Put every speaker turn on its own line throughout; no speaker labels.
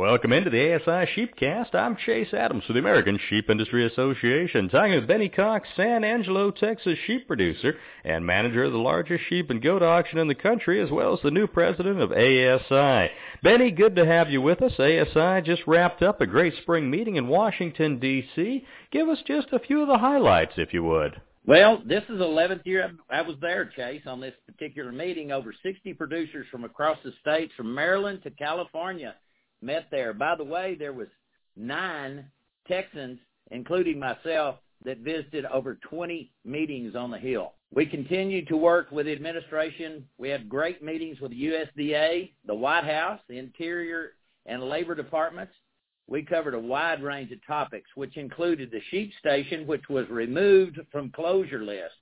Welcome into the ASI Sheepcast. I'm Chase Adams with the American Sheep Industry Association, talking with Benny Cox, San Angelo, Texas sheep producer and manager of the largest sheep and goat auction in the country, as well as the new president of ASI. Benny, good to have you with us. ASI just wrapped up a great spring meeting in Washington, D.C. Give us just a few of the highlights, if you would.
Well, this is the 11th year I was there, Chase, on this particular meeting. Over 60 producers from across the states, from Maryland to California, met there. By the way, there was nine Texans, including myself, that visited over 20 meetings on the Hill. We continued to work with the administration. We had great meetings with the USDA, the White House, the Interior, and Labor departments. We covered a wide range of topics, which included the sheep station, which was removed from closure list.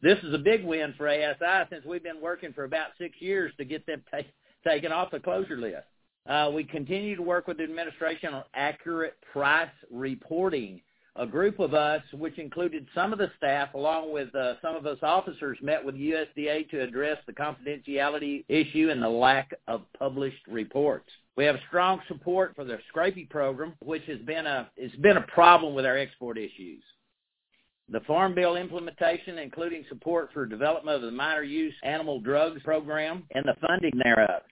This is a big win for ASI since we've been working for about six years to get them ta- taken off the closure list. Uh, we continue to work with the administration on accurate price reporting. A group of us, which included some of the staff, along with uh, some of us officers, met with USDA to address the confidentiality issue and the lack of published reports. We have strong support for the Scrapie program, which has been a it's been a problem with our export issues. The Farm Bill implementation, including support for development of the minor use animal drugs program and the funding thereof.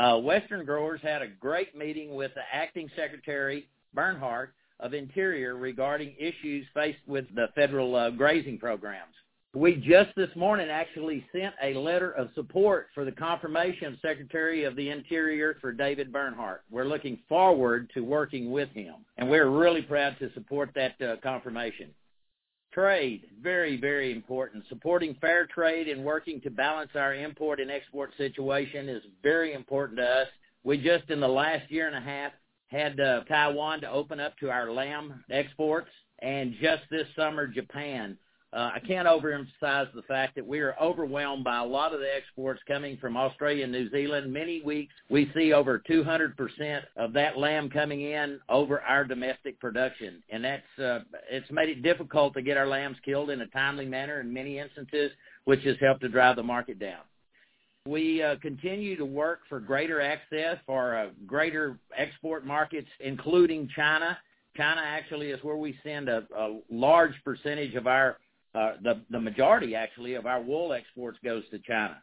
Uh, Western Growers had a great meeting with the acting secretary, Bernhardt, of Interior regarding issues faced with the federal uh, grazing programs. We just this morning actually sent a letter of support for the confirmation of Secretary of the Interior for David Bernhardt. We're looking forward to working with him, and we're really proud to support that uh, confirmation. Trade, very, very important. Supporting fair trade and working to balance our import and export situation is very important to us. We just, in the last year and a half, had uh, Taiwan to open up to our lamb exports, and just this summer, Japan. Uh, I can't overemphasize the fact that we are overwhelmed by a lot of the exports coming from Australia and New Zealand. Many weeks we see over 200% of that lamb coming in over our domestic production, and that's uh, it's made it difficult to get our lambs killed in a timely manner in many instances, which has helped to drive the market down. We uh, continue to work for greater access for uh, greater export markets, including China. China actually is where we send a, a large percentage of our uh, the the majority actually of our wool exports goes to China.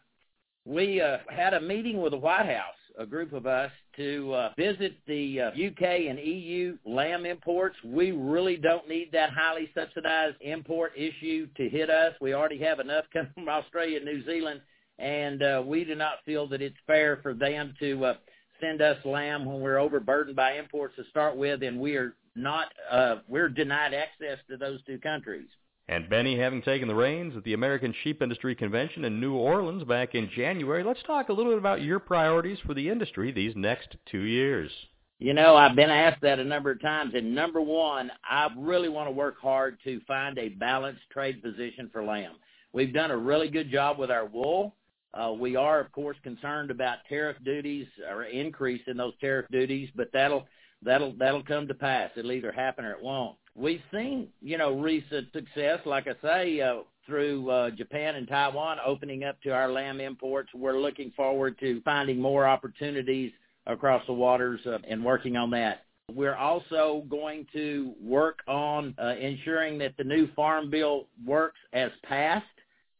We uh, had a meeting with the White House, a group of us, to uh, visit the uh, UK and EU lamb imports. We really don't need that highly subsidized import issue to hit us. We already have enough coming from Australia and New Zealand, and uh, we do not feel that it's fair for them to uh, send us lamb when we're overburdened by imports to start with, and we are not uh, we're denied access to those two countries.
And Benny, having taken the reins at the American Sheep Industry Convention in New Orleans back in January, let's talk a little bit about your priorities for the industry these next two years.
You know, I've been asked that a number of times, and number one, I really want to work hard to find a balanced trade position for lamb. We've done a really good job with our wool. Uh, we are, of course, concerned about tariff duties or increase in those tariff duties, but that'll that'll that'll come to pass. It'll either happen or it won't we've seen, you know, recent success, like I say, uh, through uh, Japan and Taiwan opening up to our lamb imports. We're looking forward to finding more opportunities across the waters uh, and working on that. We're also going to work on uh, ensuring that the new farm bill works as passed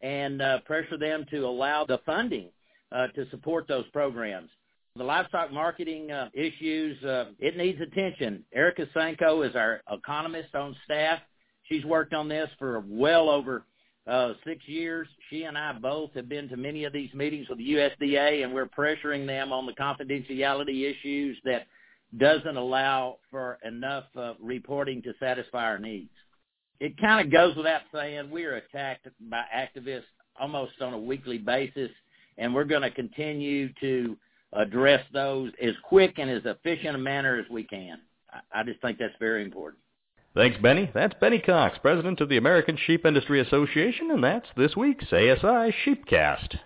and uh, pressure them to allow the funding uh, to support those programs. The livestock marketing uh, issues, uh, it needs attention. Erica Sanko is our economist on staff. She's worked on this for well over uh, six years. She and I both have been to many of these meetings with the USDA, and we're pressuring them on the confidentiality issues that doesn't allow for enough uh, reporting to satisfy our needs. It kind of goes without saying we're attacked by activists almost on a weekly basis, and we're going to continue to address those as quick and as efficient a manner as we can. I just think that's very important.
Thanks, Benny. That's Benny Cox, President of the American Sheep Industry Association, and that's this week's ASI Sheepcast.